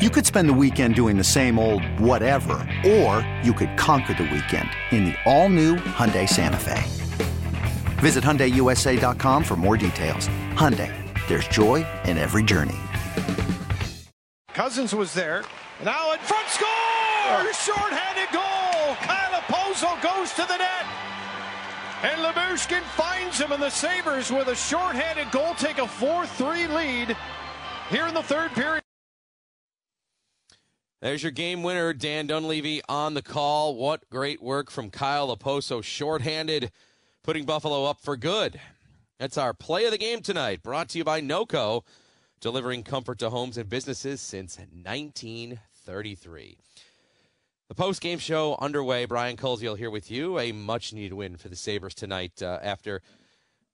You could spend the weekend doing the same old whatever, or you could conquer the weekend in the all-new Hyundai Santa Fe. Visit HyundaiUSA.com for more details. Hyundai, there's joy in every journey. Cozens was there. Now in front, score! Oh. Short-handed goal! Kyle Okposo goes to the net. And Lyubushkin finds him, and the Sabres with a short-handed goal take a 4-3 lead here in the third period. There's your game winner, Dan Dunleavy on the call. What great work from Kyle Okposo, shorthanded, putting Buffalo up for good. That's our play of the game tonight, brought to you by NOCO, delivering comfort to homes and businesses since 1933. The post game show underway. Brian Koziel here with you. A much needed win for the Sabres tonight uh, after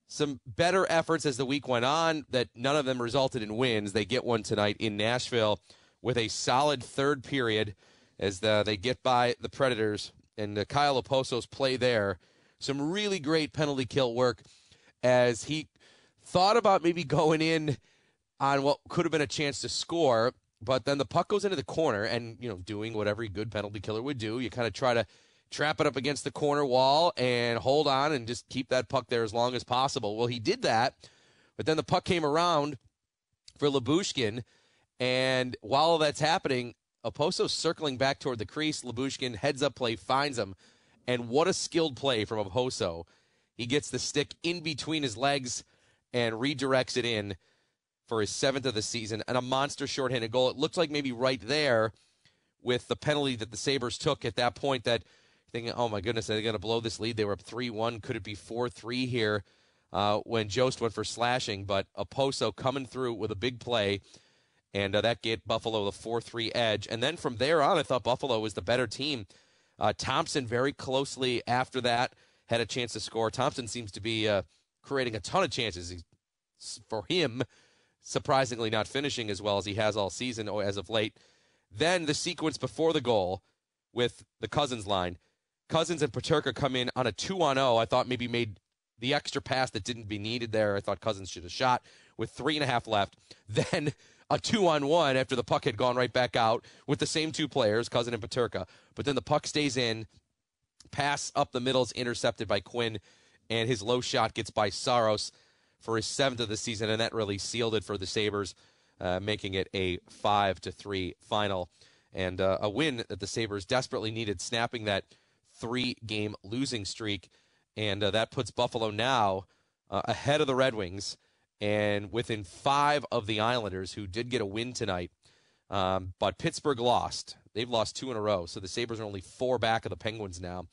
some better efforts as the week went on, that none of them resulted in wins. They get one tonight in Nashville with a solid third period as the, they get by the Predators and uh, Kyle Okposo's play there. Some really great penalty kill work as he thought about maybe going in on what could have been a chance to score, but then the puck goes into the corner and, you know, doing what every good penalty killer would do. You kind of try to trap it up against the corner wall and hold on and just keep that puck there as long as possible. Well, he did that, but then the puck came around for Lyubushkin and while that's happening, Okposo's circling back toward the crease. Lyubushkin heads up play, finds him. And what a skilled play from Okposo. He gets the stick in between his legs and redirects it in for his seventh of the season and a monster shorthanded goal. It looked like maybe right there with the penalty that the Sabres took at that point that thinking, oh my goodness, are they going to blow this lead? They were up 3 1. Could it be 4 3 here uh, when Jost went for slashing? But Okposo coming through with a big play and uh, that gave Buffalo the 4 3 edge. And then from there on, I thought Buffalo was the better team. Uh, Thompson very closely after that had a chance to score. Thompson seems to be uh, creating a ton of chances. For him, surprisingly not finishing as well as he has all season or as of late. Then the sequence before the goal with the Cozens line. Cozens and Peterka come in on a 2 on 0. I thought maybe made the extra pass that didn't be needed there. I thought Cozens should have shot with three and a half left. Then a two on one after the puck had gone right back out with the same two players, Cousin and Peterka. But then the puck stays in, pass up the middle is intercepted by Quinn, and his low shot gets by Saros for his seventh of the season, and that really sealed it for the Sabres, uh, making it a five to three final. And uh, a win that the Sabres desperately needed, snapping that three game losing streak. And uh, that puts Buffalo now uh, ahead of the Red Wings and within five of the Islanders, who did get a win tonight. Um, but Pittsburgh lost. They've lost two in a row. So the Sabres are only four back of the Penguins now.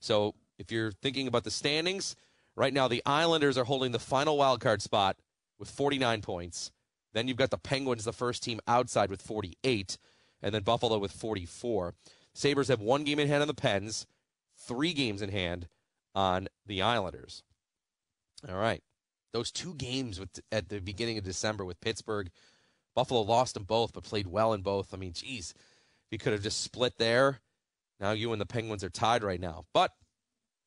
So if you're thinking about the standings, right now the Islanders are holding the final wild card spot with 49 points. Then you've got the Penguins, the first team outside with 48, and then Buffalo with 44. Sabres have one game in hand on the Pens, three games in hand on the Islanders. All right. Those two games with, at the beginning of December with Pittsburgh, Buffalo lost them both, but played well in both. I mean, geez, you could have just split there. Now you and the Penguins are tied right now. But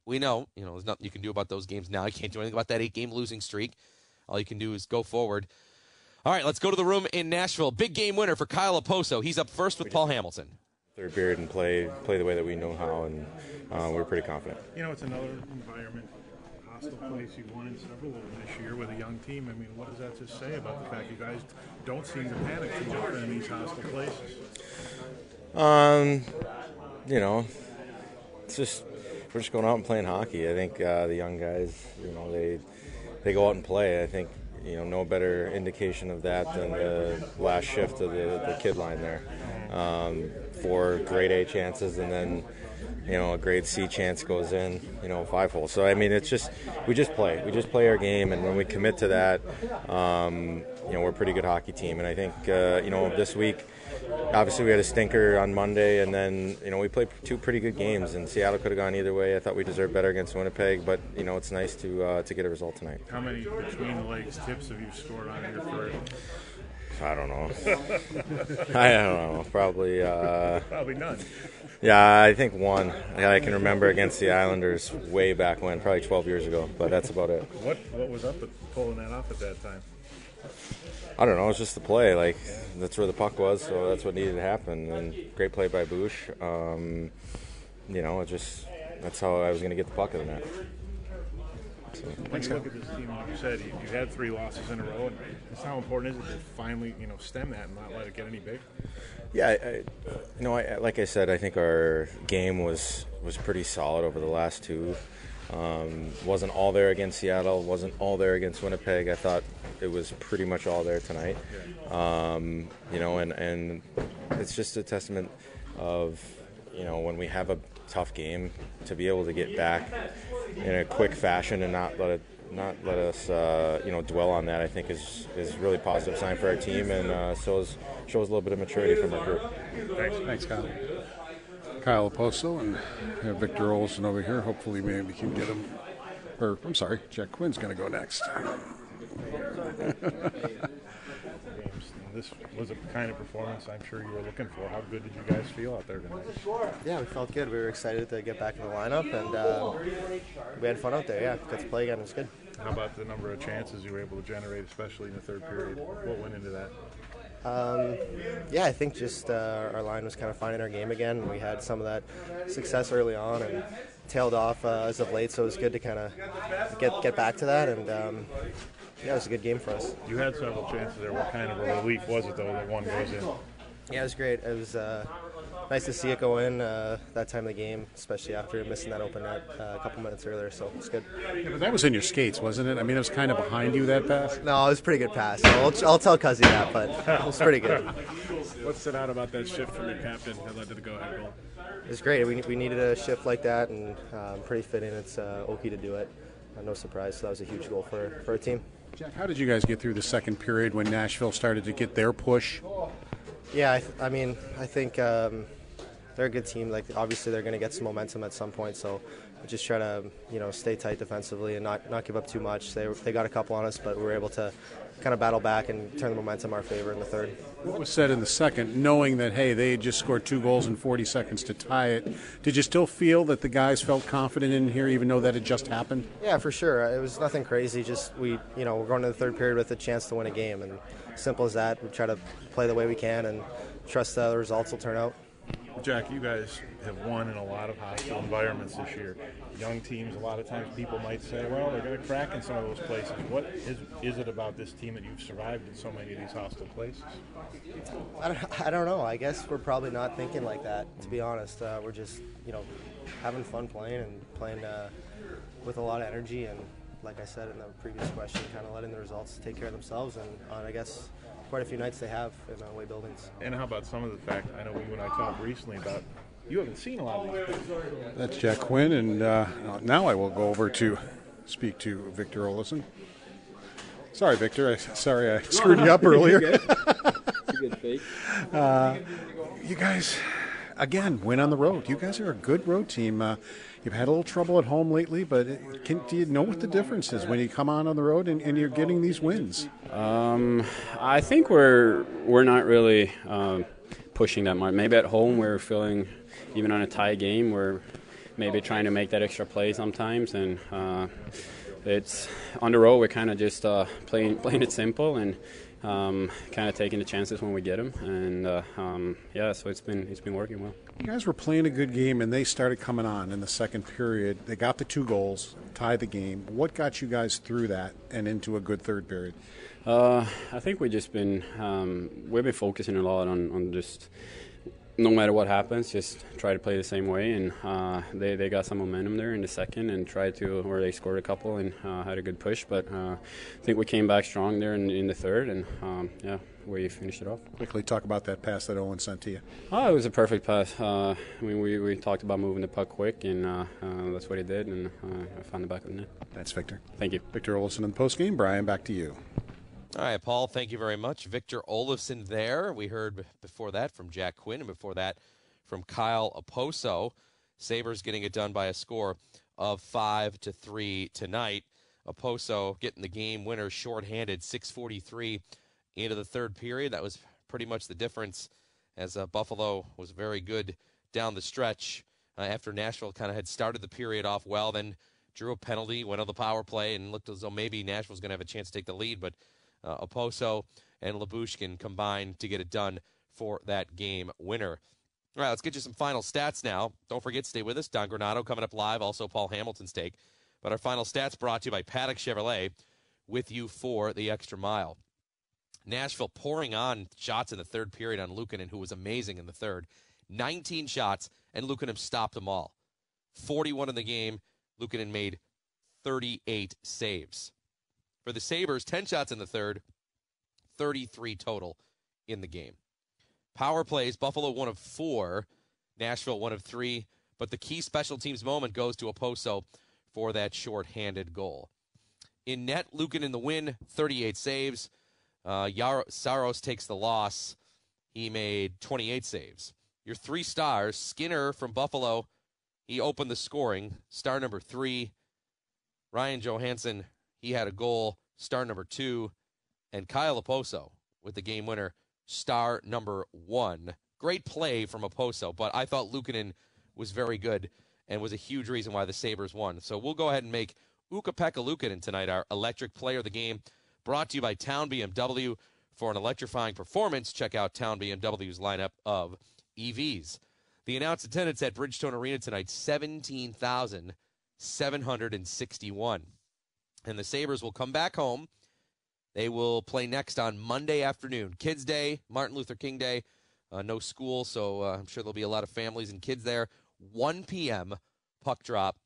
we know, you know, there's nothing you can do about those games now. You can't do anything about that eight game losing streak. All you can do is go forward. All right, let's go to the room in Nashville. Big game winner for Kyle Okposo. He's up first with Paul Hamilton. Third period and play play the way that we know how, and uh, we're pretty confident. You know, it's another environment hostile place. You won in several of them this year with a young team. I mean, what does that just say about the fact you guys don't seem to panic too often in these hostile places? Um, you know, it's just we're just going out and playing hockey. I think uh, the young guys, you know, they they go out and play. I think you know no better indication of that than the last shift of the, the kid line there. Um, four grade A chances and then you know, a grade C chance goes in, you know, five hole. So I mean, it's just we just play, we just play our game, and when we commit to that, um, you know, we're a pretty good hockey team. And I think uh, you know this week, obviously we had a stinker on Monday, and then you know we played two pretty good games, and Seattle could have gone either way. I thought we deserved better against Winnipeg, but you know it's nice to uh, to get a result tonight. How many between legs tips have you scored on your first? I don't know. I don't know. Probably. Uh, Probably none. Yeah, I think one. I can remember against the Islanders way back when, probably 12 years ago. But that's about it. What what was up with pulling that off at that time? I don't know. It's just the play. Like that's where the puck was, so that's what needed to happen. And great play by Bush. Um, you know, it just that's how I was going to get the puck in the net. So. When you look at this team, like you said, you, had three losses in a row, and just how important is it to finally, you know, stem that and not let it get any bigger? Yeah, I, I, you know, I, like I said, I think our game was was pretty solid over the last two. Um, wasn't all there against Seattle. Wasn't all there against Winnipeg. I thought it was pretty much all there tonight. Um, you know, and and it's just a testament of you know when we have a tough game to be able to get back in a quick fashion and not let it not let us uh, you know dwell on that. I think is is really positive sign for our team and uh, shows shows a little bit of maturity from our group. Thanks, thanks, Kyle. Kyle Okposo and Victor Olofsson over here. Hopefully, maybe we can get him. Or I'm sorry, Jack Quinn's going to go next. this was a kind of performance I'm sure you were looking for. How good did you guys feel out there tonight? Yeah, we felt good. We were excited to get back in the lineup, and uh, we had fun out there. Yeah, got to play again. It was good. How about the number of chances you were able to generate, especially in the third period? What went into that? Um, yeah, I think just uh, our line was kind of finding our game again. We had some of that success early on and tailed off uh, as of late, so it was good to kind of get get back to that. And um, yeah, it was a good game for us. You had several chances there. What kind of a relief was it though that one goes in? Yeah, it was great. It was uh, nice to see it go in uh, that time of the game, especially after missing that open net uh, a couple minutes earlier. So it's good. Yeah, but that was in your skates, wasn't it? I mean, it was kind of behind you that pass. No, it was a pretty good pass. So I'll, I'll tell Cuzzy that, but it was pretty good. what stood out about that shift from your captain that led to the go-ahead goal? It was great. We, we needed a shift like that, and um, pretty fitting. It's uh, Oki to do it. Uh, no surprise. So that was a huge goal for for our team. Jack, how did you guys get through the second period when Nashville started to get their push? Yeah, I, th- I mean, I think um, they're a good team. Like, obviously, they're going to get some momentum at some point. So, just try to, you know, stay tight defensively and not, not give up too much. They, they got a couple on us, but we were able to kind of battle back and turn the momentum our favor in the third. What was said in the second, knowing that hey, they had just scored two goals in 40 seconds to tie it? Did you still feel that the guys felt confident in here, even though that had just happened? Yeah, for sure. It was nothing crazy. Just we, you know, we're going to the third period with a chance to win a game, and simple as that. We try to play the way we can and trust that the results will turn out. Jack, you guys have won in a lot of hostile environments this year. Young teams, a lot of times people might say, well, they're going to crack in some of those places. What is, is it about this team that you've survived in so many of these hostile places? I don't, I don't know. I guess we're probably not thinking like that, to be honest. Uh, we're just, you know, having fun playing and playing uh, with a lot of energy. And like I said in the previous question, kind of letting the results take care of themselves. And uh, I guess quite a few nights they have in uh, away buildings. And how about some of the fact, I know you and I talked recently about you haven't seen a lot of these. That's Jack Quinn, and uh, now I will go over to speak to Victor Olofsson. Sorry, Victor. I, sorry, I screwed you up earlier. Uh, you guys, again, win on the road. You guys are a good road team. Uh, you've had a little trouble at home lately, but can, do you know what the difference is when you come on on the road and, and you're getting these wins? Um, I think we're we're not really uh, pushing that much. Maybe at home we're feeling even on a tie game, we're maybe trying to make that extra play sometimes, and uh, it's on the road. We're kind of just uh, playing playing it simple and um, kind of taking the chances when we get them, and uh, um, yeah, so it's been it's been working well. You guys were playing a good game, and they started coming on in the second period. They got the two goals, tied the game. What got you guys through that and into a good third period? Uh, I think we've just been um, we've been focusing a lot on, on just no matter what happens, just try to play the same way. And uh, they, they got some momentum there in the second and tried to, or they scored a couple and uh, had a good push. But uh, I think we came back strong there in, in the third, and um, yeah, we finished it off. Quickly talk about that pass that Owen sent to you. Oh, it was a perfect pass. Uh, I mean, we, we talked about moving the puck quick, and uh, uh, that's what he did, and uh, I found the back of the net. That's Victor. Thank you. Victor Olofsson in the postgame. Brian, back to you. All right, Paul, thank you very much. Victor Olofsson there. We heard before that from Jack Quinn, and before that from Kyle Okposo. Sabres getting it done by a score of 5 to 3 tonight. Okposo getting the game winner shorthanded 643 into the third period. That was pretty much the difference as uh, Buffalo was very good down the stretch uh, after Nashville kind of had started the period off well, then drew a penalty, went on the power play, and looked as though maybe Nashville's going to have a chance to take the lead. But uh, Okposo and Lyubushkin combined to get it done for that game winner. All right, let's get you some final stats now. Don't forget, stay with us. Don Granato coming up live, also Paul Hamilton's take. But our final stats brought to you by Paddock Chevrolet with you for the extra mile. Nashville pouring on shots in the third period on Luukkonen, who was amazing in the third. 19 shots, and Luukkonen stopped them all. 41 in the game. Luukkonen made 38 saves. For the Sabres, 10 shots in the third, 33 total in the game. Power plays, Buffalo one of four, Nashville one of three, but the key special teams moment goes to Okposo for that short-handed goal. In net, Lukin in the win, 38 saves. Uh, Saros takes the loss. He made 28 saves. Your three stars, Skinner from Buffalo, he opened the scoring. Star number three, Ryan Johansen, he had a goal. Star number two, and Kyle Okposo with the game winner, star number one. Great play from Okposo, but I thought Luukkonen was very good and was a huge reason why the Sabres won. So we'll go ahead and make Ukko-Pekka Luukkonen tonight our electric player of the game. Brought to you by Town BMW. For an electrifying performance, check out Town BMW's lineup of EVs. The announced attendance at Bridgestone Arena tonight, 17,761. And the Sabres will come back home. They will play next on Monday afternoon. Kids Day, Martin Luther King Day. Uh, no school, so uh, I'm sure there'll be a lot of families and kids there. 1 p.m. puck drop.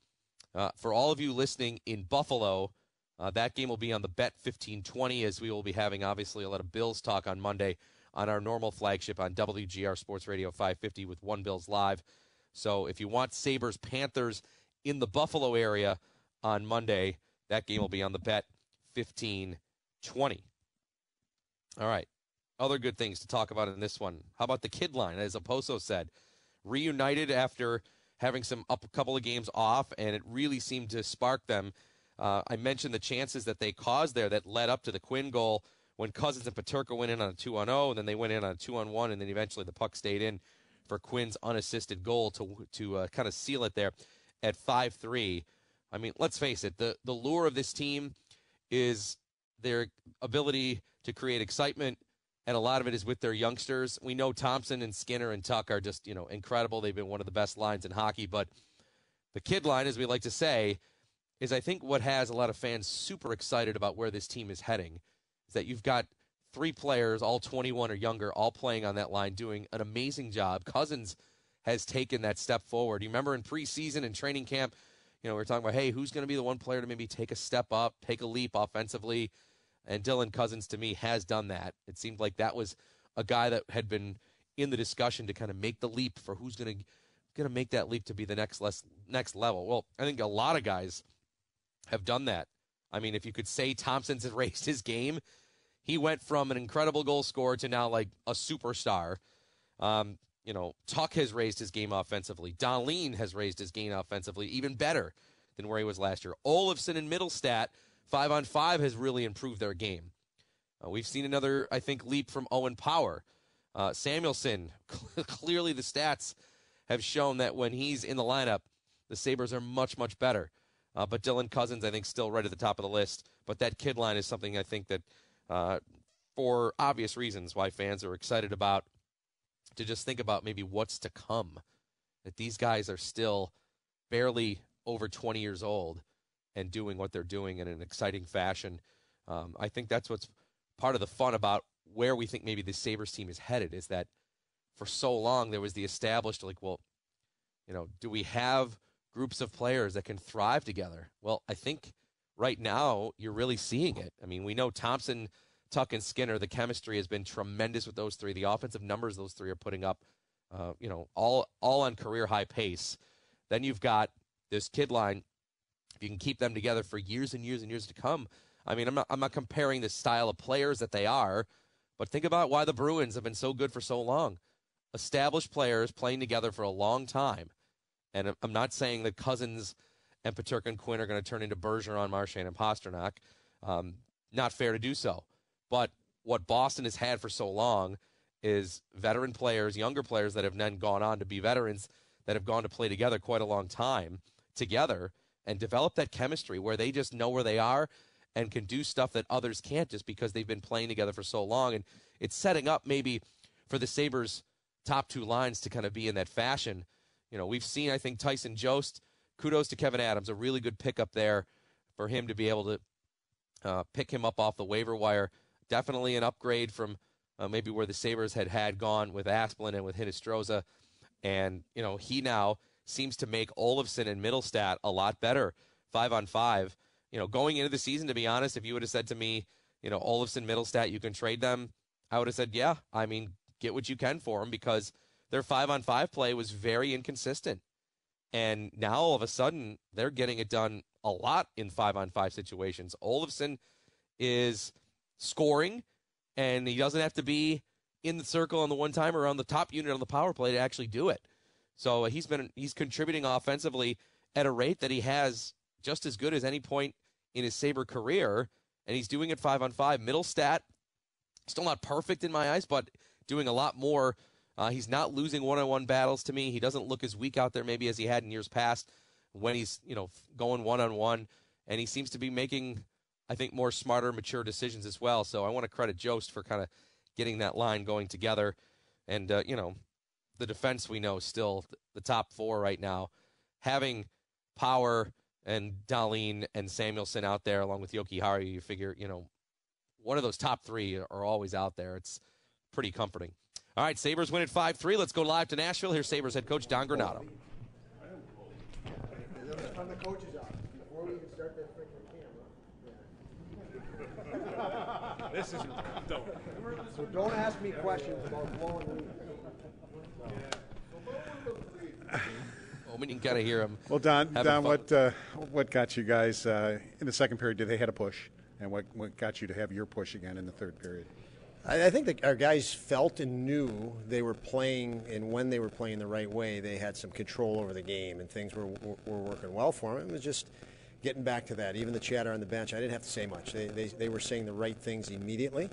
Uh, for all of you listening in Buffalo, uh, that game will be on the Bet 1520 as we will be having obviously a lot of Bills talk on Monday on our normal flagship on WGR Sports Radio 550 with One Bills Live. So if you want Sabres Panthers in the Buffalo area on Monday, that game will be on the Bet 1520. All right. Other good things to talk about in this one. How about the kid line? As Okposo said, reunited after having some up a couple of games off, and it really seemed to spark them. Uh, I mentioned the chances that they caused there that led up to the Quinn goal when Cozens and Peterka went in on a two on zero, and then they went in on a two on one, and then eventually the puck stayed in for Quinn's unassisted goal to to uh, kind of seal it there at five three. I mean, let's face it, the the lure of this team is their ability to create excitement and a lot of it is with their youngsters. We know Thompson and Skinner and Tuch are just, you know, incredible. They've been one of the best lines in hockey, but the kid line, as we like to say, is I think what has a lot of fans super excited about where this team is heading is that you've got three players, all 21 or younger, all playing on that line, doing an amazing job. Cozens has taken that step forward. You remember in preseason and training camp, you know, we are talking about, hey, who's going to be the one player to maybe take a step up, take a leap offensively? And Dylan Cozens, to me, has done that. It seemed like that was a guy that had been in the discussion to kind of make the leap for who's going to going to make that leap to be the next less, next level. Well, I think a lot of guys have done that. I mean, if you could say Thompson's raised his game, he went from an incredible goal scorer to now like a superstar. Um, you know, Tuch has raised his game offensively. Dahlin has raised his game offensively even better than where he was last year. Olofsson and Mittelstadt, five on five has really improved their game. Uh, we've seen another, I think, leap from Owen Power. Uh, Samuelsson, clearly the stats have shown that when he's in the lineup, the Sabres are much, much better. Uh, but Dylan Cozens, I think, still right at the top of the list. But that kid line is something I think that, uh, for obvious reasons, why fans are excited about to just think about maybe what's to come. That these guys are still barely over 20 years old and doing what they're doing in an exciting fashion. Um, I think that's what's part of the fun about where we think maybe the Sabres team is headed is that for so long there was the established, like, well, you know, do we have groups of players that can thrive together? Well, I think right now you're really seeing it. I mean, we know Thompson Tuch and Skinner, the chemistry has been tremendous with those three. The offensive numbers those three are putting up, uh, you know, all all on career high pace. Then you've got this kid line. If you can keep them together for years and years and years to come, I mean, I'm not I'm not comparing the style of players that they are, but think about why the Bruins have been so good for so long. Established players playing together for a long time, and I'm not saying that Cozens and Peterka and Quinn are going to turn into Bergeron, Marchand, and Pastrnak. Um, not fair to do so. But what Boston has had for so long is veteran players, younger players that have then gone on to be veterans that have gone to play together quite a long time together and develop that chemistry where they just know where they are and can do stuff that others can't just because they've been playing together for so long. And it's setting up maybe for the Sabres top two lines to kind of be in that fashion. You know, we've seen, I think, Tyson Jost. Kudos to Kevin Adams, a really good pickup there for him to be able to uh, pick him up off the waiver wire. Definitely an upgrade from uh, maybe where the Sabres had had gone with Asplund and with Hinostroza. And, you know, he now seems to make Olofsson and Mittelstadt a lot better five on five. You know, going into the season, to be honest, if you would have said to me, you know, Olofsson, Mittelstadt, you can trade them, I would have said, yeah, I mean, get what you can for them because their five on five play was very inconsistent. And now all of a sudden, they're getting it done a lot in five on five situations. Olofsson is scoring, and he doesn't have to be in the circle on the one time or on the top unit on the power play to actually do it. So he's been he's contributing offensively at a rate that he has just as good as any point in his Sabre career, and he's doing it five on five. Mittelstadt, still not perfect in my eyes, but doing a lot more. Uh, he's not losing one on one battles to me. He doesn't look as weak out there maybe as he had in years past when he's you know going one on one, and he seems to be making I think more smarter, mature decisions as well. So I want to credit Jost for kind of getting that line going together, and uh, you know the defense we know still the top four right now, having Power and Dahlin and Samuelsson out there along with Jokiharju, you figure you know one of those top three are always out there. It's pretty comforting. All right, Sabres win at 5 3. Let's go live to Nashville. Here's Sabres head coach Don Granato turn the coaches off before we even start that freaking camera. This is don't. So don't ask me questions about blowing leaves. Well, we can kind of hear him. Well, Don, Don, what uh, what got you guys uh, in the second period? Did they had a push, and what what got you to have your push again in the third period? I, I think that our guys felt and knew they were playing, and when they were playing the right way, they had some control over the game, and things were, were, were working well for them. It was just getting back to that. Even the chatter on the bench, I didn't have to say much. They, they, they were saying the right things immediately.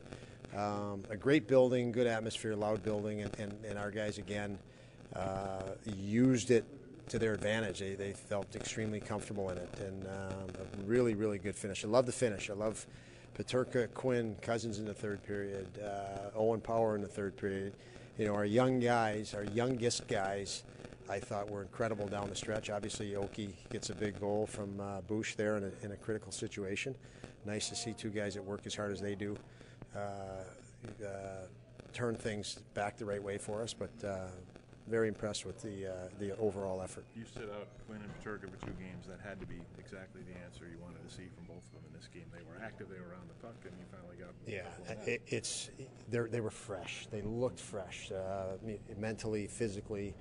Um, a great building, good atmosphere, loud building, and, and, and our guys, again, uh, used it to their advantage. They, they felt extremely comfortable in it, and um, a really, really good finish. I love the finish. I love Peterka, Quinn, Cozens in the third period, uh, Owen Power in the third period. You know, our young guys, our youngest guys, I thought were incredible down the stretch. Obviously, Oki gets a big goal from uh, Bush there in a, in a, critical situation. Nice to see two guys that work as hard as they do uh, uh turn things back the right way for us. But uh, very impressed with the uh, the overall effort. You sit out Quinn and Peterka for two games. That had to be exactly the answer you wanted to see from both of them in this game. They were active. They were around the puck, and you finally got. Yeah, it, it's they they were fresh. They looked fresh, uh, mentally, physically,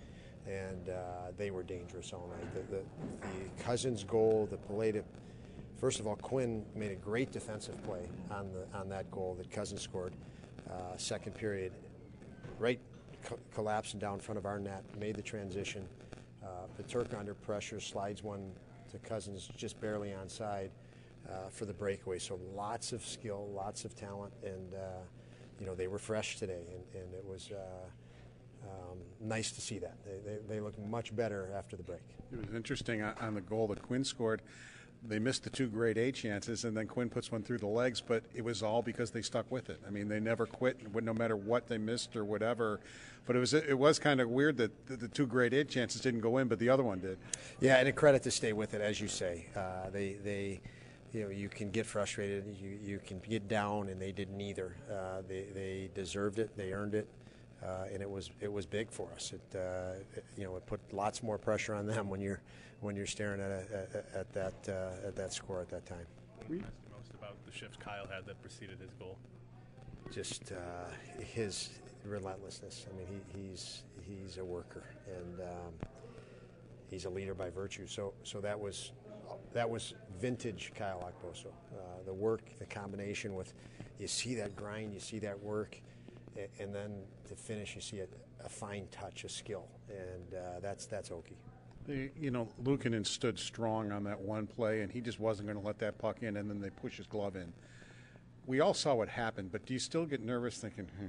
and uh, they were dangerous all night. The, the, the Cozens goal, the Peleda. First of all, Quinn made a great defensive play on the on that goal that Cozens scored. Uh, second period, right co- collapsing down in front of our net, made the transition. Uh, Peterka under pressure slides one to Cozens just barely onside uh, for the breakaway. So lots of skill, lots of talent, and uh, you know they were fresh today, and, and it was. Uh, um, nice to see that. They, they, they look much better after the break. It was interesting on the goal that Quinn scored they missed the two grade A chances, and then Quinn puts one through the legs, but it was all because they stuck with it. I mean, they never quit, no matter what they missed or whatever. But it was it was kind of weird that the, the two grade A chances didn't go in, but the other one did. Yeah, and a credit to stay with it, as you say. Uh, they they you know you can get frustrated, you you can get down, and they didn't either. Uh, they they deserved it, they earned it. Uh, and it was it was big for us. It, uh, it, you know it put lots more pressure on them when you're when you're staring at, a, at, that uh, at that score at that time. What most about the shifts Kyle had that preceded his goal? just uh, his relentlessness. I mean, he, he's he's a worker and um, he's a leader by virtue. So so that was that was vintage Kyle Okposo. Uh, the work, the combination with you see that grind, you see that work, and then to finish, you see a, a fine touch, a skill, and uh, that's that's Okie. You know, Luukkonen stood strong on that one play, and he just wasn't going to let that puck in, and then they push his glove in. We all saw what happened, but do you still get nervous thinking, "Hmm,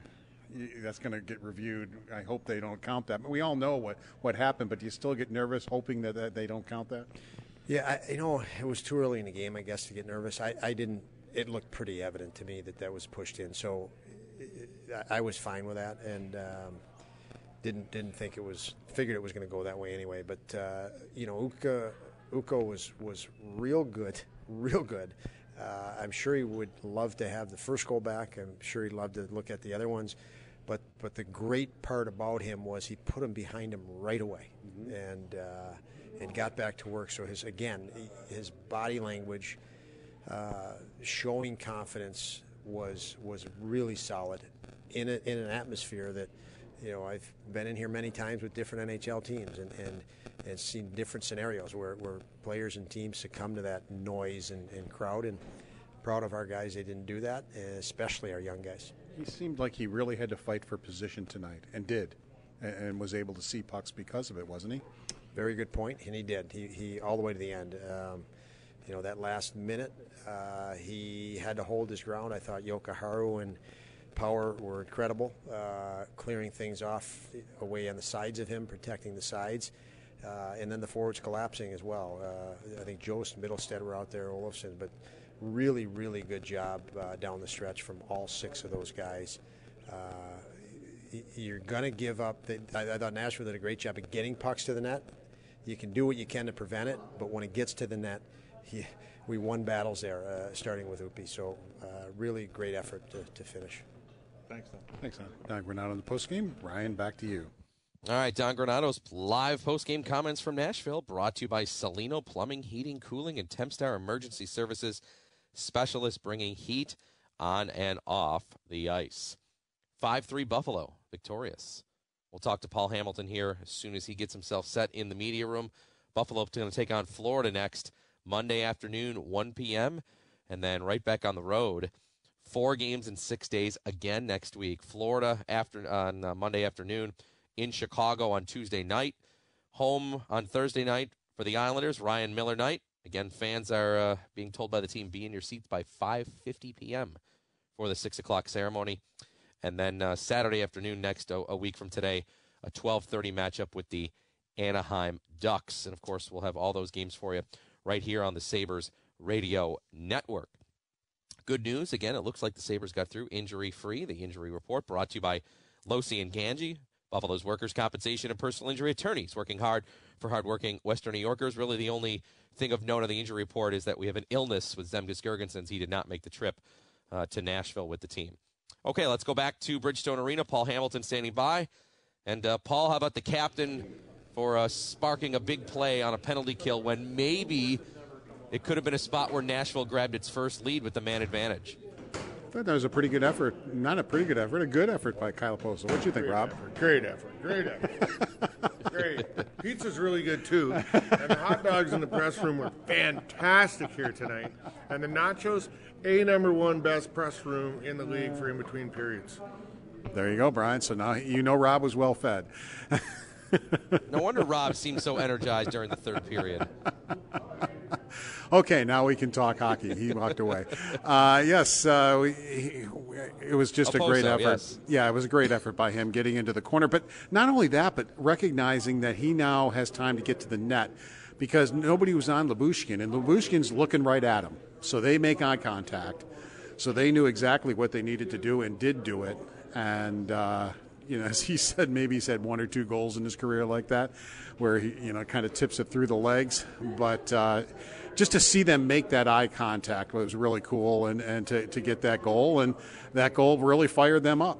that's going to get reviewed? I hope they don't count that. But we all know what, what happened, but do you still get nervous hoping that, that they don't count that? Yeah, I, you know, it was too early in the game, I guess, to get nervous. I, I didn't. It looked pretty evident to me that that was pushed in, so I, was fine with that, and um, didn't didn't think it was. Figured it was going to go that way anyway. But uh, you know, Uka Uko was was real good, real good. Uh, I'm sure he would love to have the first goal back. I'm sure he'd love to look at the other ones. But but the great part about him was he put him behind him right away, and uh, and got back to work. So his again his body language, uh, showing confidence was was really solid in a, in an atmosphere that you know I've been in here many times with different NHL teams and and, and seen different scenarios where, where players and teams succumb to that noise and, and crowd and proud of our guys they didn't do that especially our young guys. He seemed like he really had to fight for position tonight, and did, and, and was able to see pucks because of it, wasn't he? Very good point, and he did. He, he all the way to the end. Um, you know that last minute, uh, he had to hold his ground. I thought Jokiharju and Power were incredible, uh, clearing things off away on the sides of him, protecting the sides, uh, and then the forwards collapsing as well. Uh, I think Jost, Mittelstadt were out there, Olofsson, but really, really good job uh, down the stretch from all six of those guys. Uh, you're going to give up. The, I, I thought Nashville did a great job of getting pucks to the net. You can do what you can to prevent it, but when it gets to the net, he, we won battles there, uh, starting with Upi. So, uh, really great effort to, to finish. Thanks, Don. Thanks, Don. Don Granato on the postgame. Ryan, back to you. All right, Don Granato's live post-game comments from Nashville, brought to you by Salino Plumbing, Heating, Cooling, and Tempstar Emergency Services, specialists bringing heat on and off the ice. 5-3 Buffalo, victorious. We'll talk to Paul Hamilton here as soon as he gets himself set in the media room. Buffalo's going to take on Florida next Monday afternoon, 1 p.m., and then right back on the road. Four games in six days again next week. Florida after on uh, Monday afternoon, in Chicago on Tuesday night, home on Thursday night for the Islanders. Ryan Miller night. Again, fans are uh, being told by the team be in your seats by 5:50 p.m. for the six o'clock ceremony, and then uh, Saturday afternoon next a, a week from today, a 12:30 matchup with the Anaheim Ducks, and of course we'll have all those games for you right here on the Sabres Radio Network. Good news again. It looks like the Sabres got through injury free. The injury report brought to you by Losi and Gangi, Buffalo's workers' compensation and personal injury attorneys, working hard for hardworking Western New Yorkers. Really, the only thing of note on the injury report is that we have an illness with Zemgus Girgensons. He did not make the trip uh, to Nashville with the team. Okay, let's go back to Bridgestone Arena. Paul Hamilton standing by. And uh, Paul, how about the captain for uh, sparking a big play on a penalty kill when maybe it could have been a spot where Nashville grabbed its first lead with the man advantage? I thought that was a pretty good effort. Not a pretty good effort, a good effort by Kyle Okposo. What do you think, Great Rob? effort, Great effort. Great effort. Great. Pizza's really good too. And the hot dogs in the press room were fantastic here tonight. And the nachos, a number one best press room in the league for in between periods. There you go, Brian. So now you know Rob was well fed. No wonder Rob seemed so energized during the third period. Okay, now we can talk hockey. He walked away. Uh, yes, uh, we, he, it was just a great effort. yes. Yeah, it was a great effort by him getting into the corner. But not only that, but recognizing that he now has time to get to the net because nobody was on Lyubushkin, and Lyubushkin's looking right at him. So they make eye contact. So they knew exactly what they needed to do and did do it. And uh, you know, as he said, maybe he's had one or two goals in his career like that, where he you know kind of tips it through the legs. But uh, just to see them make that eye contact was really cool, and, and to, to get that goal, and that goal really fired them up.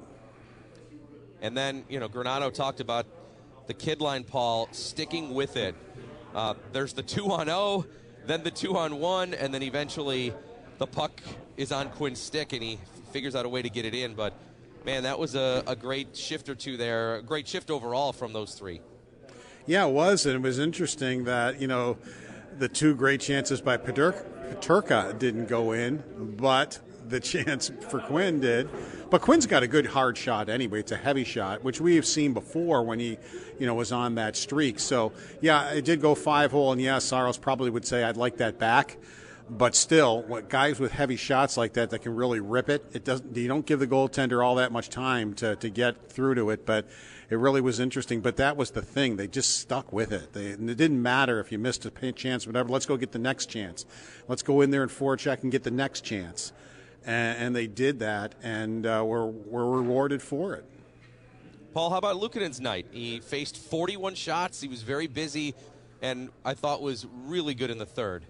And then, you know, Granato talked about the kid line, Paul, sticking with it. Uh, there's the two on 0, then the two on 1, and then eventually the puck is on Quinn's stick and he figures out a way to get it in. But man, that was a, a great shift or two there. A great shift overall from those three. Yeah, it was, and it was interesting that you know the two great chances by Peterka didn't go in, but the chance for Quinn did. But Quinn's got a good hard shot anyway. It's a heavy shot, which we have seen before when he, you know, was on that streak. So yeah, it did go five hole, and yes, Saros probably would say I'd like that back. But still, what guys with heavy shots like that that can really rip it, it doesn't. You don't give the goaltender all that much time to, to get through to it. But it really was interesting. But that was the thing; they just stuck with it. They, it didn't matter if you missed a chance, whatever. Let's go get the next chance. Let's go in there and forecheck and get the next chance and, and they did that, and uh, were were rewarded for it. Paul, how about Luukkonen's night? He faced 41 shots. He was very busy, and I thought was really good in the third.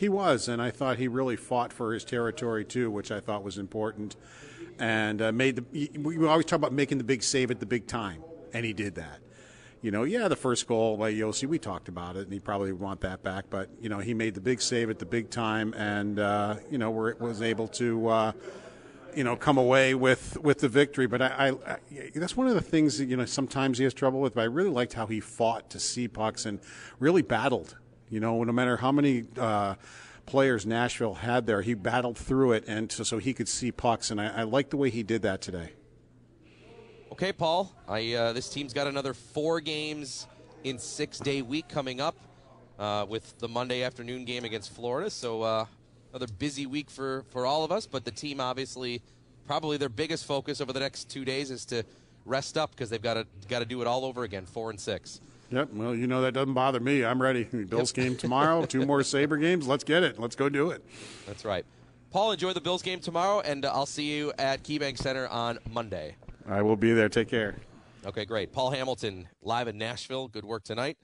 He was, and I thought he really fought for his territory too, which I thought was important. And uh, made the. We always talk about making the big save at the big time, and he did that you know, yeah, the first goal by Josi, we talked about it, and he probably would want that back. But you know, he made the big save at the big time, and uh, you know, where it was able to. Uh, you know, come away with, with the victory, but I, I, I, that's one of the things that you know sometimes he has trouble with. But I really liked how he fought to see pucks and really battled. You know, no matter how many uh, players Nashville had there, he battled through it, and so, so he could see pucks. And I, I like the way he did that today. Okay, Paul. I uh, this team's got another four games in six day week coming up uh, with the Monday afternoon game against Florida. So uh, another busy week for for all of us. But the team obviously probably their biggest focus over the next two days is to rest up because they've got to got to do it all over again. Four and six. Yep. Well, you know that doesn't bother me. I'm ready. Bills yep. game tomorrow. two more Sabre games. Let's get it. Let's go do it. That's right. Paul, enjoy the Bills game tomorrow, and uh, I'll see you at KeyBank Center on Monday. I will be there. Take care. Okay, great. Paul Hamilton live in Nashville. Good work tonight.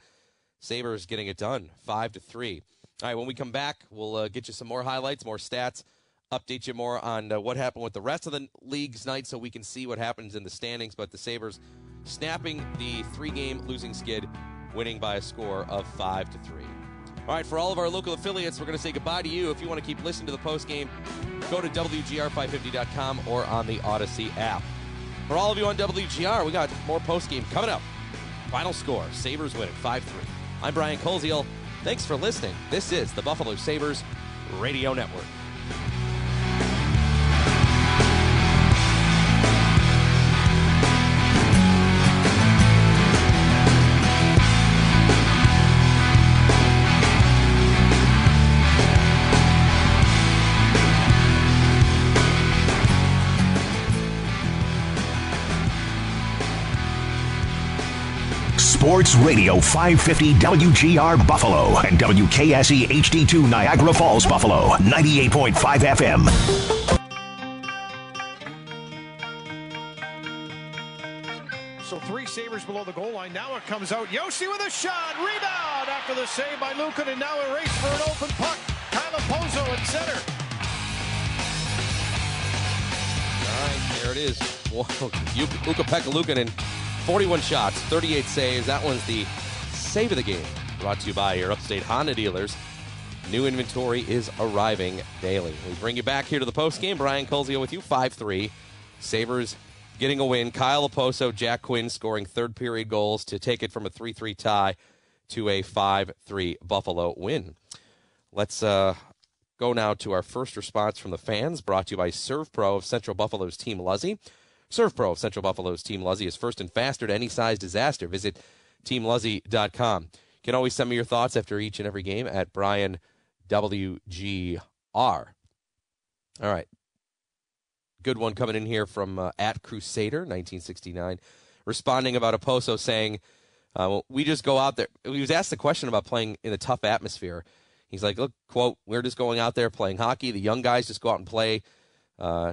Sabres getting it done, five to three. All right, when we come back, we'll uh, get you some more highlights, more stats, update you more on uh, what happened with the rest of the league's night, so we can see what happens in the standings. But the Sabres snapping the three-game losing skid, winning by a score of five to three. All right, for all of our local affiliates, we're going to say goodbye to you. If you want to keep listening to the post game, go to WGR550.com or on the Audacy app. For all of you on WGR, we got more post game coming up. Final score Sabres win at 5 3. I'm Brian Koziel. Thanks for listening. This is the Buffalo Sabres Radio Network. Sports Radio 550 WGR Buffalo and WKSE HD2 Niagara Falls Buffalo 98.5 FM. So three Sabres below the goal line. Now it comes out. Josi with a shot. Rebound after the save by Lukin. And now a race for an open puck. Kyle Okposo at center. All right, there it is. Ukko-Pekka Luukkonen 41 shots, 38 saves. That one's the save of the game. Brought to you by your upstate Honda dealers. New inventory is arriving daily. We bring you back here to the post game. Brian Koziel with you, 5 3. Sabres getting a win. Kyle Okposo, Jack Quinn scoring third period goals to take it from a 3 3 tie to a 5 3 Buffalo win. Let's uh, go now to our first response from the fans, brought to you by ServPro of Central Buffalo's Team Luzzy. ServPro of Central Buffalo's Team Luzzy is first and faster to any size disaster. Visit teamluzzy.com. You can always send me your thoughts after each and every game at Brian WGR. All right. Good one coming in here from uh, at Crusader 1969, responding about Okposo saying, uh, "We just go out there." He was asked the question about playing in a tough atmosphere. He's like, "Look, quote, we're just going out there playing hockey. The young guys just go out and play. Uh,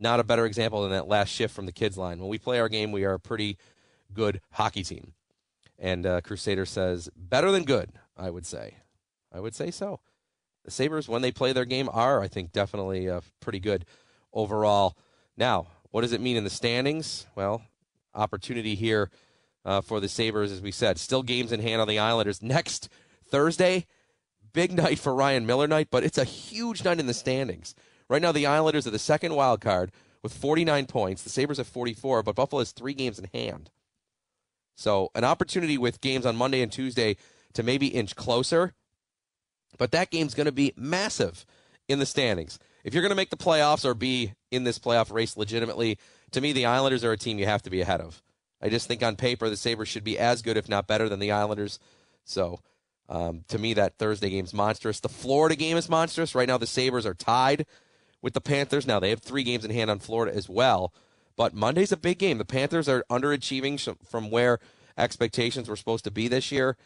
not a better example than that last shift from the kids line. When we play our game, we are a pretty good hockey team. And uh, Crusader says, better than good, I would say. I would say so. The Sabres, when they play their game, are, I think, definitely uh, pretty good overall. Now, what does it mean in the standings? Well, opportunity here uh, for the Sabres, as we said. Still games in hand on the Islanders. Next Thursday, big night for Ryan Miller night, but it's a huge night in the standings. Right now, the Islanders are the second wild card with 49 points. The Sabres have 44, but Buffalo has three games in hand. So, an opportunity with games on Monday and Tuesday to maybe inch closer. But that game's going to be massive in the standings. If you're going to make the playoffs or be in this playoff race legitimately, to me, the Islanders are a team you have to be ahead of. I just think on paper, the Sabres should be as good, if not better, than the Islanders. So, um, to me, that Thursday game's monstrous. The Florida game is monstrous. Right now, the Sabres are tied with the Panthers. Now, they have three games in hand on Florida as well. But Monday's a big game. The Panthers are underachieving from where expectations were supposed to be this year.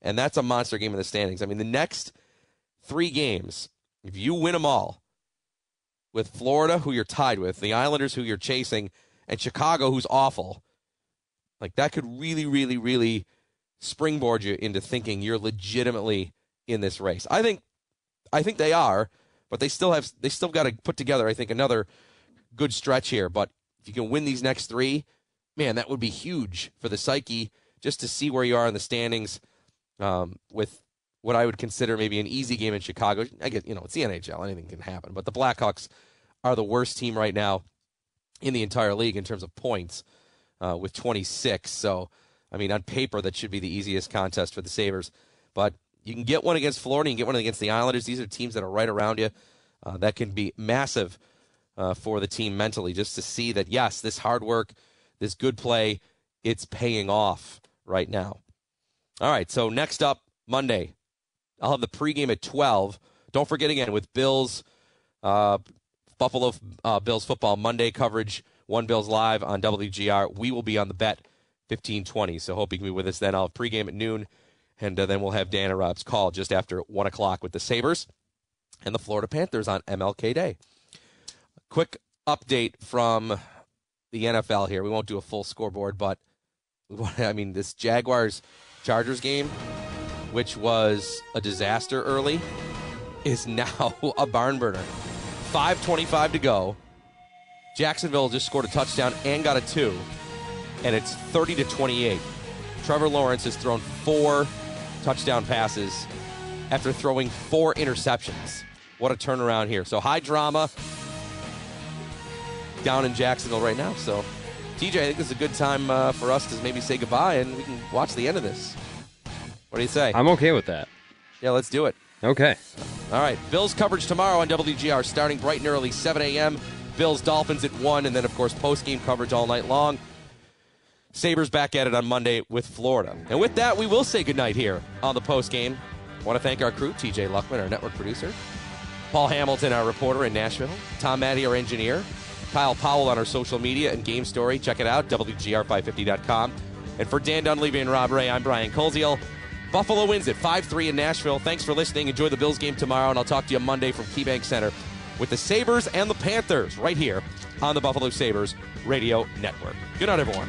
And that's a monster game in the standings. I mean, the next three games, if you win them all, with Florida, who you're tied with, the Islanders, who you're chasing, and Chicago, who's awful, like that could really, really, really springboard you into thinking you're legitimately in this race. I think, I think they are, but they still have they still got to put together. I think another good stretch here. But if you can win these next three, man, that would be huge for the psyche just to see where you are in the standings um, with what I would consider maybe an easy game in Chicago. I get, you know, it's the NHL, anything can happen. But the Blackhawks are the worst team right now in the entire league in terms of points uh, with 26. So, I mean, on paper, that should be the easiest contest for the Sabres. But you can get one against Florida, you can get one against the Islanders. These are teams that are right around you. Uh, that can be massive uh, for the team mentally just to see that, yes, this hard work, this good play, it's paying off right now. All right, so next up, Monday, I'll have the pregame at 12. Don't forget again with Bills, uh, Buffalo uh, Bills football Monday coverage, One Bills Live on WGR. We will be on the bet 1520. So hope you can be with us then. I'll have pregame at noon, and uh, then we'll have Dan and Rob's call just after 1 o'clock with the Sabres and the Florida Panthers on MLK Day. Quick update from the NFL here. We won't do a full scoreboard, but I mean, this Jaguars Chargers game which was a disaster early, is now a barn burner. 5.25 to go. Jacksonville just scored a touchdown and got a two, and it's 30 to 28. Trevor Lawrence has thrown four touchdown passes after throwing four interceptions. What a turnaround here. So high drama down in Jacksonville right now. So, TJ, I think this is a good time uh, for us to maybe say goodbye and we can watch the end of this. What do you say? I'm okay with that. Yeah, let's do it. Okay. All right. Bills coverage tomorrow on WGR starting bright and early, 7 a.m. Bills Dolphins at 1, and then, of course, post game coverage all night long. Sabres back at it on Monday with Florida. And with that, we will say goodnight here on the post game. Want to thank our crew, TJ Luckman, our network producer, Paul Hamilton, our reporter in Nashville, Tom Maddy, our engineer, Kyle Powell on our social media and game story. Check it out, WGR550.com. And for Dan Dunleavy and Rob Ray, I'm Brian Koziel. Buffalo wins at 5 3 in Nashville. Thanks for listening. Enjoy the Bills game tomorrow, and I'll talk to you Monday from KeyBank Center with the Sabres and the Panthers right here on the Buffalo Sabres Radio Network. Good night, everyone.